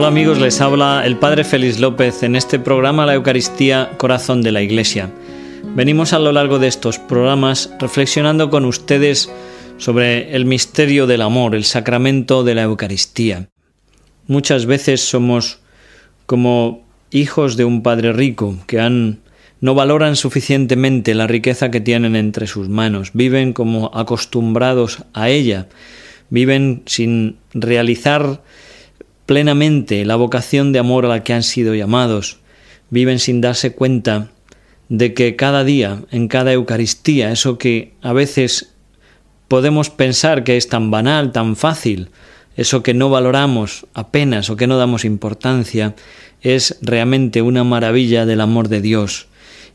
Hola amigos, les habla el Padre Félix López en este programa La Eucaristía Corazón de la Iglesia. Venimos a lo largo de estos programas reflexionando con ustedes sobre el misterio del amor, el sacramento de la Eucaristía. Muchas veces somos como hijos de un padre rico que han no valoran suficientemente la riqueza que tienen entre sus manos, viven como acostumbrados a ella, viven sin realizar plenamente la vocación de amor a la que han sido llamados, viven sin darse cuenta de que cada día, en cada Eucaristía, eso que a veces podemos pensar que es tan banal, tan fácil, eso que no valoramos apenas o que no damos importancia, es realmente una maravilla del amor de Dios.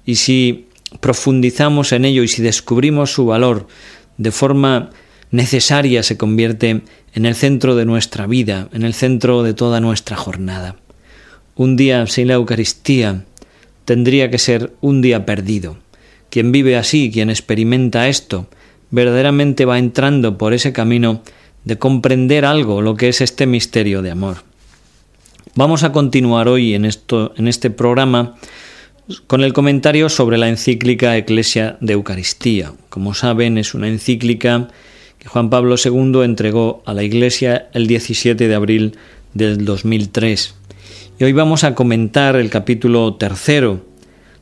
Y si profundizamos en ello y si descubrimos su valor de forma necesaria, se convierte en el centro de nuestra vida, en el centro de toda nuestra jornada. Un día sin la Eucaristía tendría que ser un día perdido. Quien vive así, quien experimenta esto, verdaderamente va entrando por ese camino de comprender algo lo que es este misterio de amor. Vamos a continuar hoy en, esto, en este programa con el comentario sobre la encíclica Eclesia de Eucaristía. Como saben, es una encíclica Juan Pablo II entregó a la Iglesia el 17 de abril del 2003. Y hoy vamos a comentar el capítulo tercero,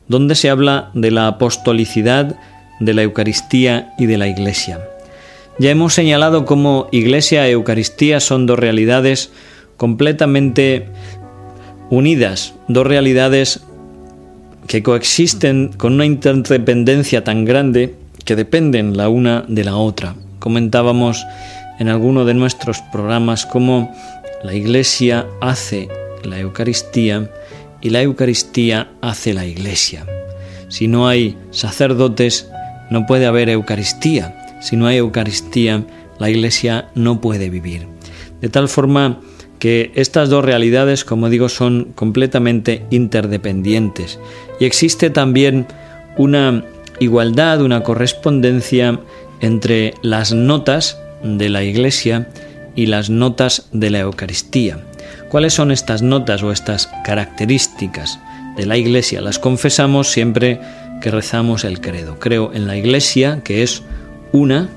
donde se habla de la apostolicidad de la Eucaristía y de la Iglesia. Ya hemos señalado cómo Iglesia e Eucaristía son dos realidades completamente unidas, dos realidades que coexisten con una interdependencia tan grande que dependen la una de la otra. Comentábamos en alguno de nuestros programas cómo la Iglesia hace la Eucaristía y la Eucaristía hace la Iglesia. Si no hay sacerdotes, no puede haber Eucaristía. Si no hay Eucaristía, la Iglesia no puede vivir. De tal forma que estas dos realidades, como digo, son completamente interdependientes. Y existe también una igualdad, una correspondencia entre las notas de la Iglesia y las notas de la Eucaristía. ¿Cuáles son estas notas o estas características de la Iglesia? Las confesamos siempre que rezamos el credo. Creo en la Iglesia, que es una,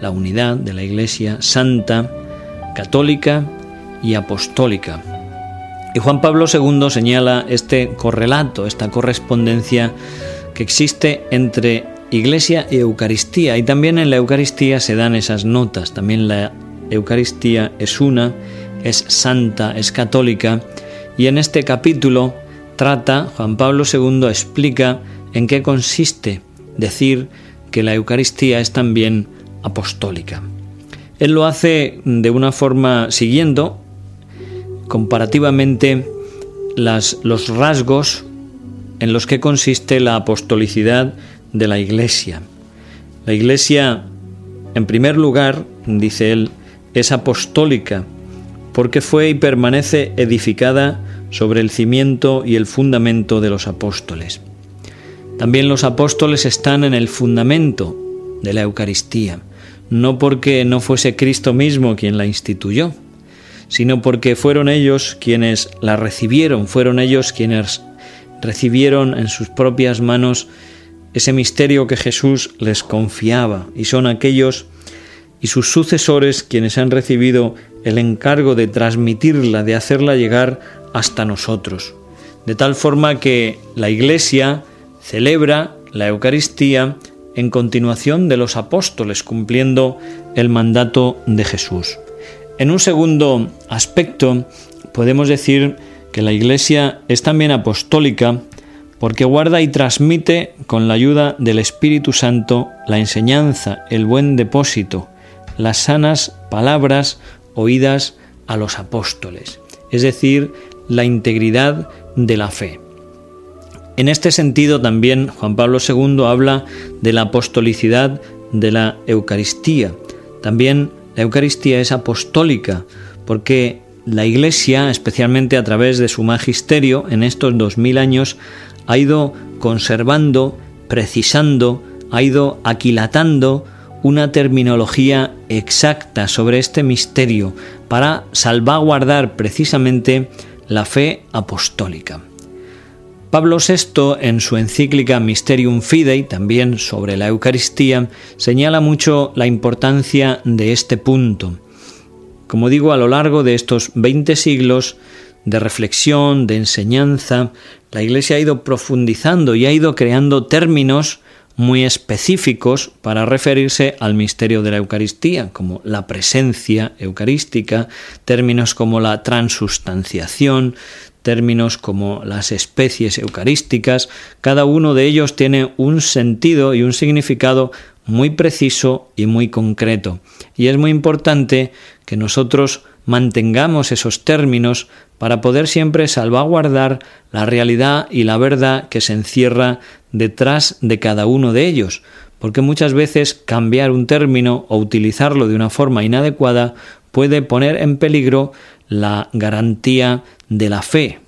la unidad de la Iglesia santa, católica y apostólica. Y Juan Pablo II señala este correlato, esta correspondencia que existe entre Iglesia y Eucaristía. Y también en la Eucaristía se dan esas notas. También la Eucaristía es una, es santa, es católica. Y en este capítulo trata, Juan Pablo II explica en qué consiste decir que la Eucaristía es también apostólica. Él lo hace de una forma siguiendo comparativamente los rasgos en los que consiste la apostolicidad de la Iglesia. La Iglesia, en primer lugar, dice él, es apostólica, porque fue y permanece edificada sobre el cimiento y el fundamento de los apóstoles. También los apóstoles están en el fundamento de la Eucaristía, no porque no fuese Cristo mismo quien la instituyó, sino porque fueron ellos quienes la recibieron, fueron ellos quienes recibieron en sus propias manos ese misterio que Jesús les confiaba, y son aquellos y sus sucesores quienes han recibido el encargo de transmitirla, de hacerla llegar hasta nosotros. De tal forma que la Iglesia celebra la Eucaristía en continuación de los apóstoles, cumpliendo el mandato de Jesús. En un segundo aspecto, podemos decir que la Iglesia es también apostólica porque guarda y transmite con la ayuda del Espíritu Santo la enseñanza, el buen depósito, las sanas palabras oídas a los apóstoles, es decir, la integridad de la fe. En este sentido también Juan Pablo II habla de la apostolicidad de la Eucaristía. También la Eucaristía es apostólica porque la Iglesia, especialmente a través de su magisterio en estos dos mil años, ha ido conservando, precisando, ha ido aquilatando una terminología exacta sobre este misterio para salvaguardar precisamente la fe apostólica. Pablo VI, en su encíclica Mysterium Fidei, también sobre la Eucaristía, señala mucho la importancia de este punto. Como digo, a lo largo de estos 20 siglos de reflexión, de enseñanza, la Iglesia ha ido profundizando y ha ido creando términos muy específicos para referirse al misterio de la Eucaristía, como la presencia eucarística, términos como la transustanciación, términos como las especies eucarísticas, cada uno de ellos tiene un sentido y un significado muy preciso y muy concreto. Y es muy importante que nosotros mantengamos esos términos para poder siempre salvaguardar la realidad y la verdad que se encierra detrás de cada uno de ellos, porque muchas veces cambiar un término o utilizarlo de una forma inadecuada puede poner en peligro la garantía de la fe.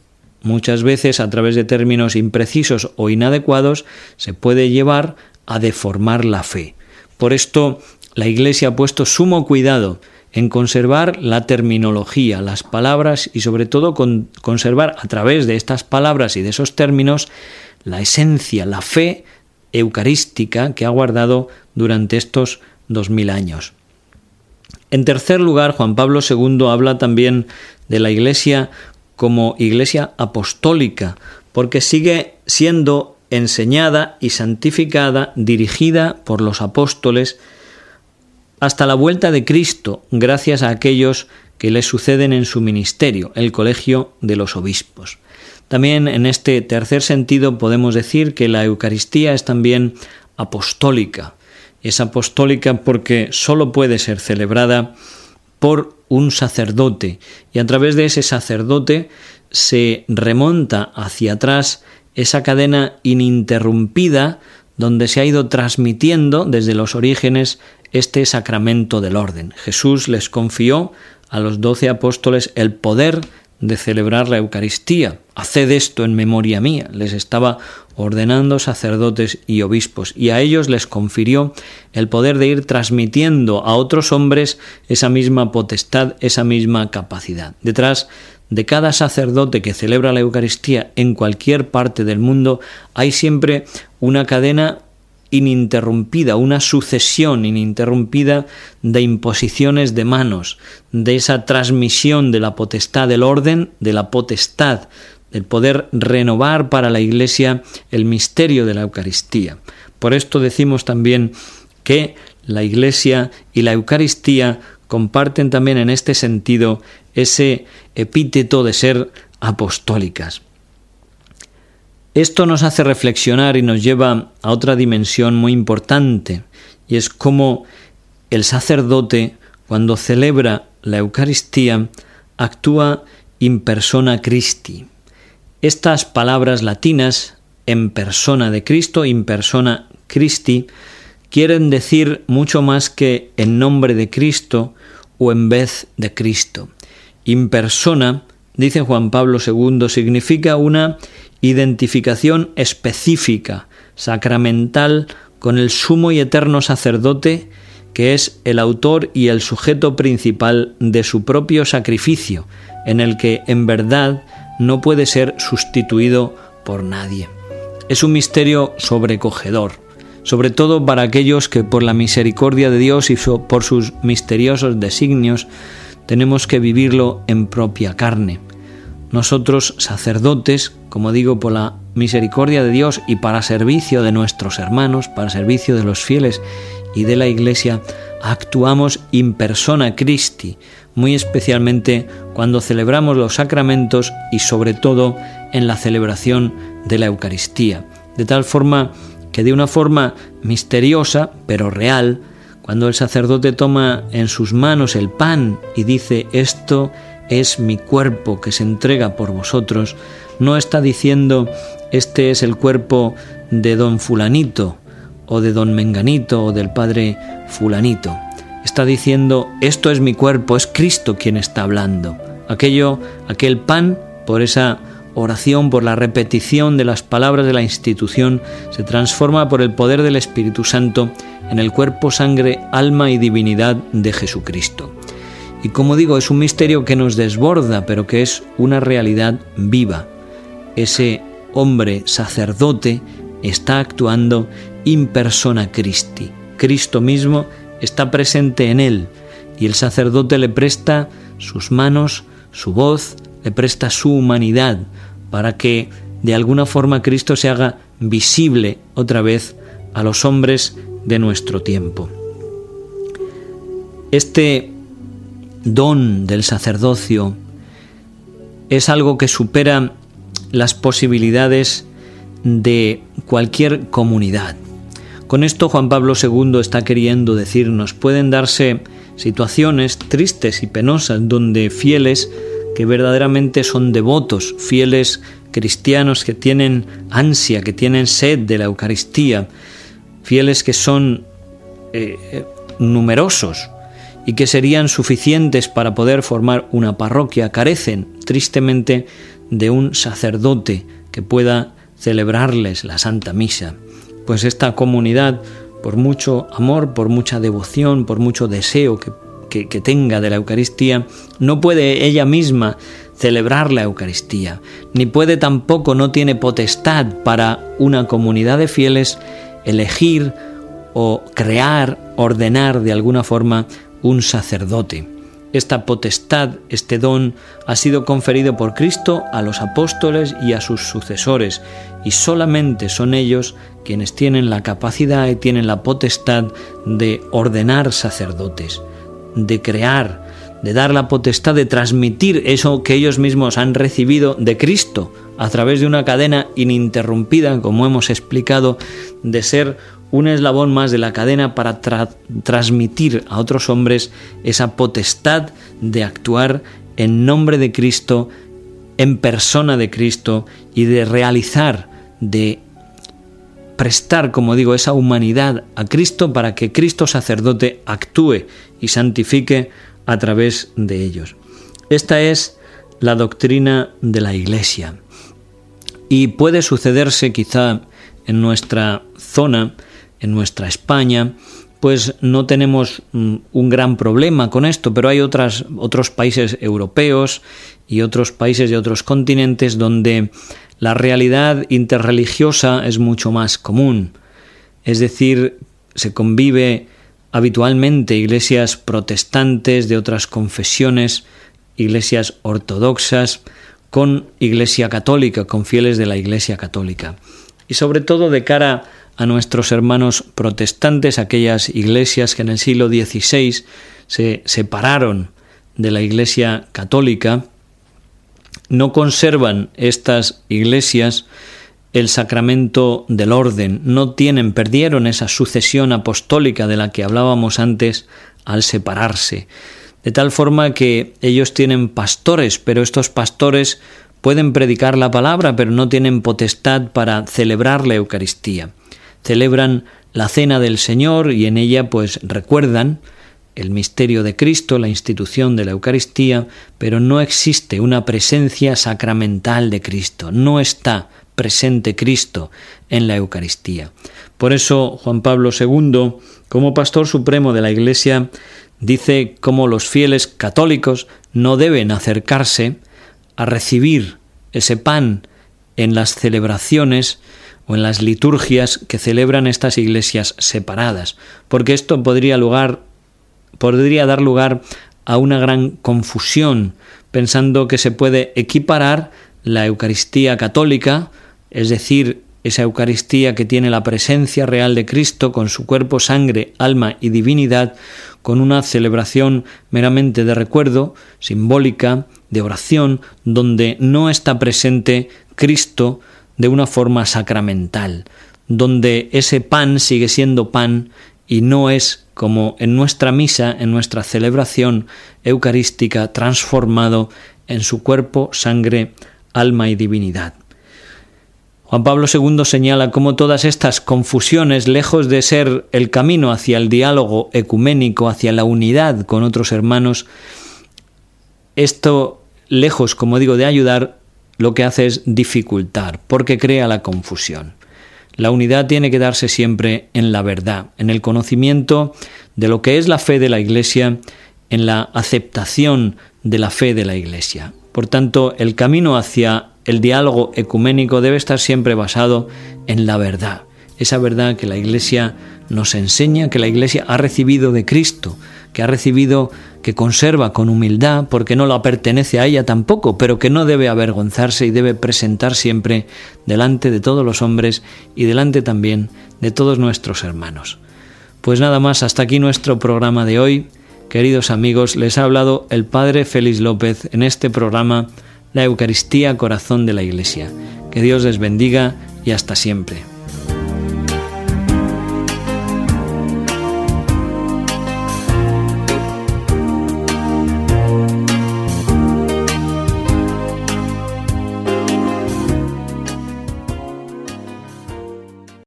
Muchas veces a través de términos imprecisos o inadecuados se puede llevar a deformar la fe. Por esto la Iglesia ha puesto sumo cuidado en conservar la terminología, las palabras y sobre todo con conservar a través de estas palabras y de esos términos la esencia, la fe eucarística que ha guardado durante estos dos mil años. En tercer lugar, Juan Pablo II habla también de la Iglesia como Iglesia apostólica, porque sigue siendo enseñada y santificada, dirigida por los apóstoles, hasta la vuelta de Cristo, gracias a aquellos que le suceden en su ministerio, el colegio de los obispos. También en este tercer sentido podemos decir que la Eucaristía es también apostólica. Es apostólica porque sólo puede ser celebrada por un sacerdote y a través de ese sacerdote se remonta hacia atrás esa cadena ininterrumpida donde se ha ido transmitiendo desde los orígenes este sacramento del orden. Jesús les confió a los doce apóstoles el poder de celebrar la Eucaristía. Haced esto en memoria mía. Les estaba ordenando sacerdotes y obispos y a ellos les confirió el poder de ir transmitiendo a otros hombres esa misma potestad, esa misma capacidad. Detrás de cada sacerdote que celebra la Eucaristía en cualquier parte del mundo hay siempre una cadena ininterrumpida, una sucesión ininterrumpida de imposiciones de manos, de esa transmisión de la potestad del orden, de la potestad del poder renovar para la Iglesia el misterio de la Eucaristía. Por esto decimos también que la Iglesia y la Eucaristía comparten también en este sentido ese epíteto de ser apostólicas. Esto nos hace reflexionar y nos lleva a otra dimensión muy importante, y es cómo el sacerdote, cuando celebra la Eucaristía, actúa in persona Christi. Estas palabras latinas, en persona de Cristo, in persona Christi, quieren decir mucho más que en nombre de Cristo o en vez de Cristo. In persona, dice Juan Pablo II, significa una identificación específica, sacramental, con el sumo y eterno sacerdote, que es el autor y el sujeto principal de su propio sacrificio, en el que en verdad no puede ser sustituido por nadie. Es un misterio sobrecogedor, sobre todo para aquellos que por la misericordia de Dios y por sus misteriosos designios tenemos que vivirlo en propia carne. Nosotros, sacerdotes, como digo, por la misericordia de Dios y para servicio de nuestros hermanos, para servicio de los fieles y de la Iglesia, actuamos in persona Christi, muy especialmente cuando celebramos los sacramentos y sobre todo en la celebración de la Eucaristía. De tal forma que de una forma misteriosa, pero real, cuando el sacerdote toma en sus manos el pan y dice esto es mi cuerpo que se entrega por vosotros, no está diciendo este es el cuerpo de don fulanito o de don menganito o del padre fulanito. Está diciendo esto es mi cuerpo, es Cristo quien está hablando. Aquello, aquel pan, por esa oración, por la repetición de las palabras de la institución, se transforma por el poder del Espíritu Santo en el cuerpo, sangre, alma y divinidad de Jesucristo. Y como digo, es un misterio que nos desborda, pero que es una realidad viva. Ese hombre sacerdote está actuando in persona Christi. Cristo mismo está presente en él y el sacerdote le presta sus manos, su voz, le presta su humanidad para que de alguna forma Cristo se haga visible otra vez a los hombres de nuestro tiempo. Este don del sacerdocio es algo que supera las posibilidades de cualquier comunidad. Con esto Juan Pablo II está queriendo decirnos, pueden darse situaciones tristes y penosas donde fieles que verdaderamente son devotos, fieles cristianos que tienen ansia, que tienen sed de la Eucaristía, fieles que son eh, numerosos y que serían suficientes para poder formar una parroquia, carecen tristemente de un sacerdote que pueda celebrarles la Santa Misa. Pues esta comunidad, por mucho amor, por mucha devoción, por mucho deseo que, que, tenga de la Eucaristía, no puede ella misma celebrar la Eucaristía, ni puede tampoco, no tiene potestad para una comunidad de fieles elegir o crear, ordenar de alguna forma un sacerdote. Esta potestad, este don, ha sido conferido por Cristo a los apóstoles y a sus sucesores, y solamente son ellos quienes tienen la capacidad y tienen la potestad de ordenar sacerdotes, de crear, de dar la potestad de transmitir eso que ellos mismos han recibido de Cristo a través de una cadena ininterrumpida, como hemos explicado, de ser un eslabón más de la cadena para transmitir a otros hombres esa potestad de actuar en nombre de Cristo, en persona de Cristo y de realizar, de prestar, como digo, esa humanidad a Cristo para que Cristo sacerdote actúe y santifique a través de ellos. Esta es la doctrina de la Iglesia. Y puede sucederse quizá en nuestra zona en nuestra España, pues no tenemos mm, un gran problema con esto, pero hay otros países europeos y otros países de otros continentes donde la realidad interreligiosa es mucho más común. Es decir, se convive habitualmente iglesias protestantes de otras confesiones, iglesias ortodoxas, con iglesia católica, con fieles de la iglesia católica. Y sobre todo de cara a nuestros hermanos protestantes, aquellas iglesias que en el siglo XVI se separaron de la Iglesia católica, no conservan estas iglesias el sacramento del orden, no tienen, perdieron esa sucesión apostólica de la que hablábamos antes al separarse. De tal forma que ellos tienen pastores, pero estos pastores pueden predicar la palabra, pero no tienen potestad para celebrar la Eucaristía. Celebran la cena del Señor y en ella pues recuerdan el misterio de Cristo, la institución de la Eucaristía, pero no existe una presencia sacramental de Cristo, no está presente Cristo en la Eucaristía. Por eso Juan Pablo II, como pastor supremo de la Iglesia, dice cómo los fieles católicos no deben acercarse a recibir ese pan en las celebraciones o en las liturgias que celebran estas iglesias separadas, porque esto podría, lugar, podría dar lugar a una gran confusión, pensando que se puede equiparar la Eucaristía católica, es decir, esa Eucaristía que tiene la presencia real de Cristo con su cuerpo, sangre, alma y divinidad, con una celebración meramente de recuerdo, simbólica, de oración, donde no está presente Cristo, de una forma sacramental, donde ese pan sigue siendo pan y no es como en nuestra misa, en nuestra celebración eucarística, transformado en su cuerpo, sangre, alma y divinidad. Juan Pablo II señala cómo todas estas confusiones, lejos de ser el camino hacia el diálogo ecuménico, hacia la unidad con otros hermanos, esto, lejos, como digo, de ayudar, lo que hace es dificultar, porque crea la confusión. La unidad tiene que darse siempre en la verdad, en el conocimiento de lo que es la fe de la Iglesia en la aceptación de la fe de la Iglesia. Por tanto, el camino hacia el diálogo ecuménico debe estar siempre basado en la verdad, esa verdad que la Iglesia nos enseña, que la Iglesia ha recibido de Cristo, que ha recibido, que conserva con humildad, porque no la pertenece a ella tampoco, pero que no debe avergonzarse y debe presentar siempre delante de todos los hombres y delante también de todos nuestros hermanos. Pues nada más, hasta aquí nuestro programa de hoy. Queridos amigos, les ha hablado el Padre Félix López en este programa La Eucaristía Corazón de la Iglesia. Que Dios les bendiga y hasta siempre.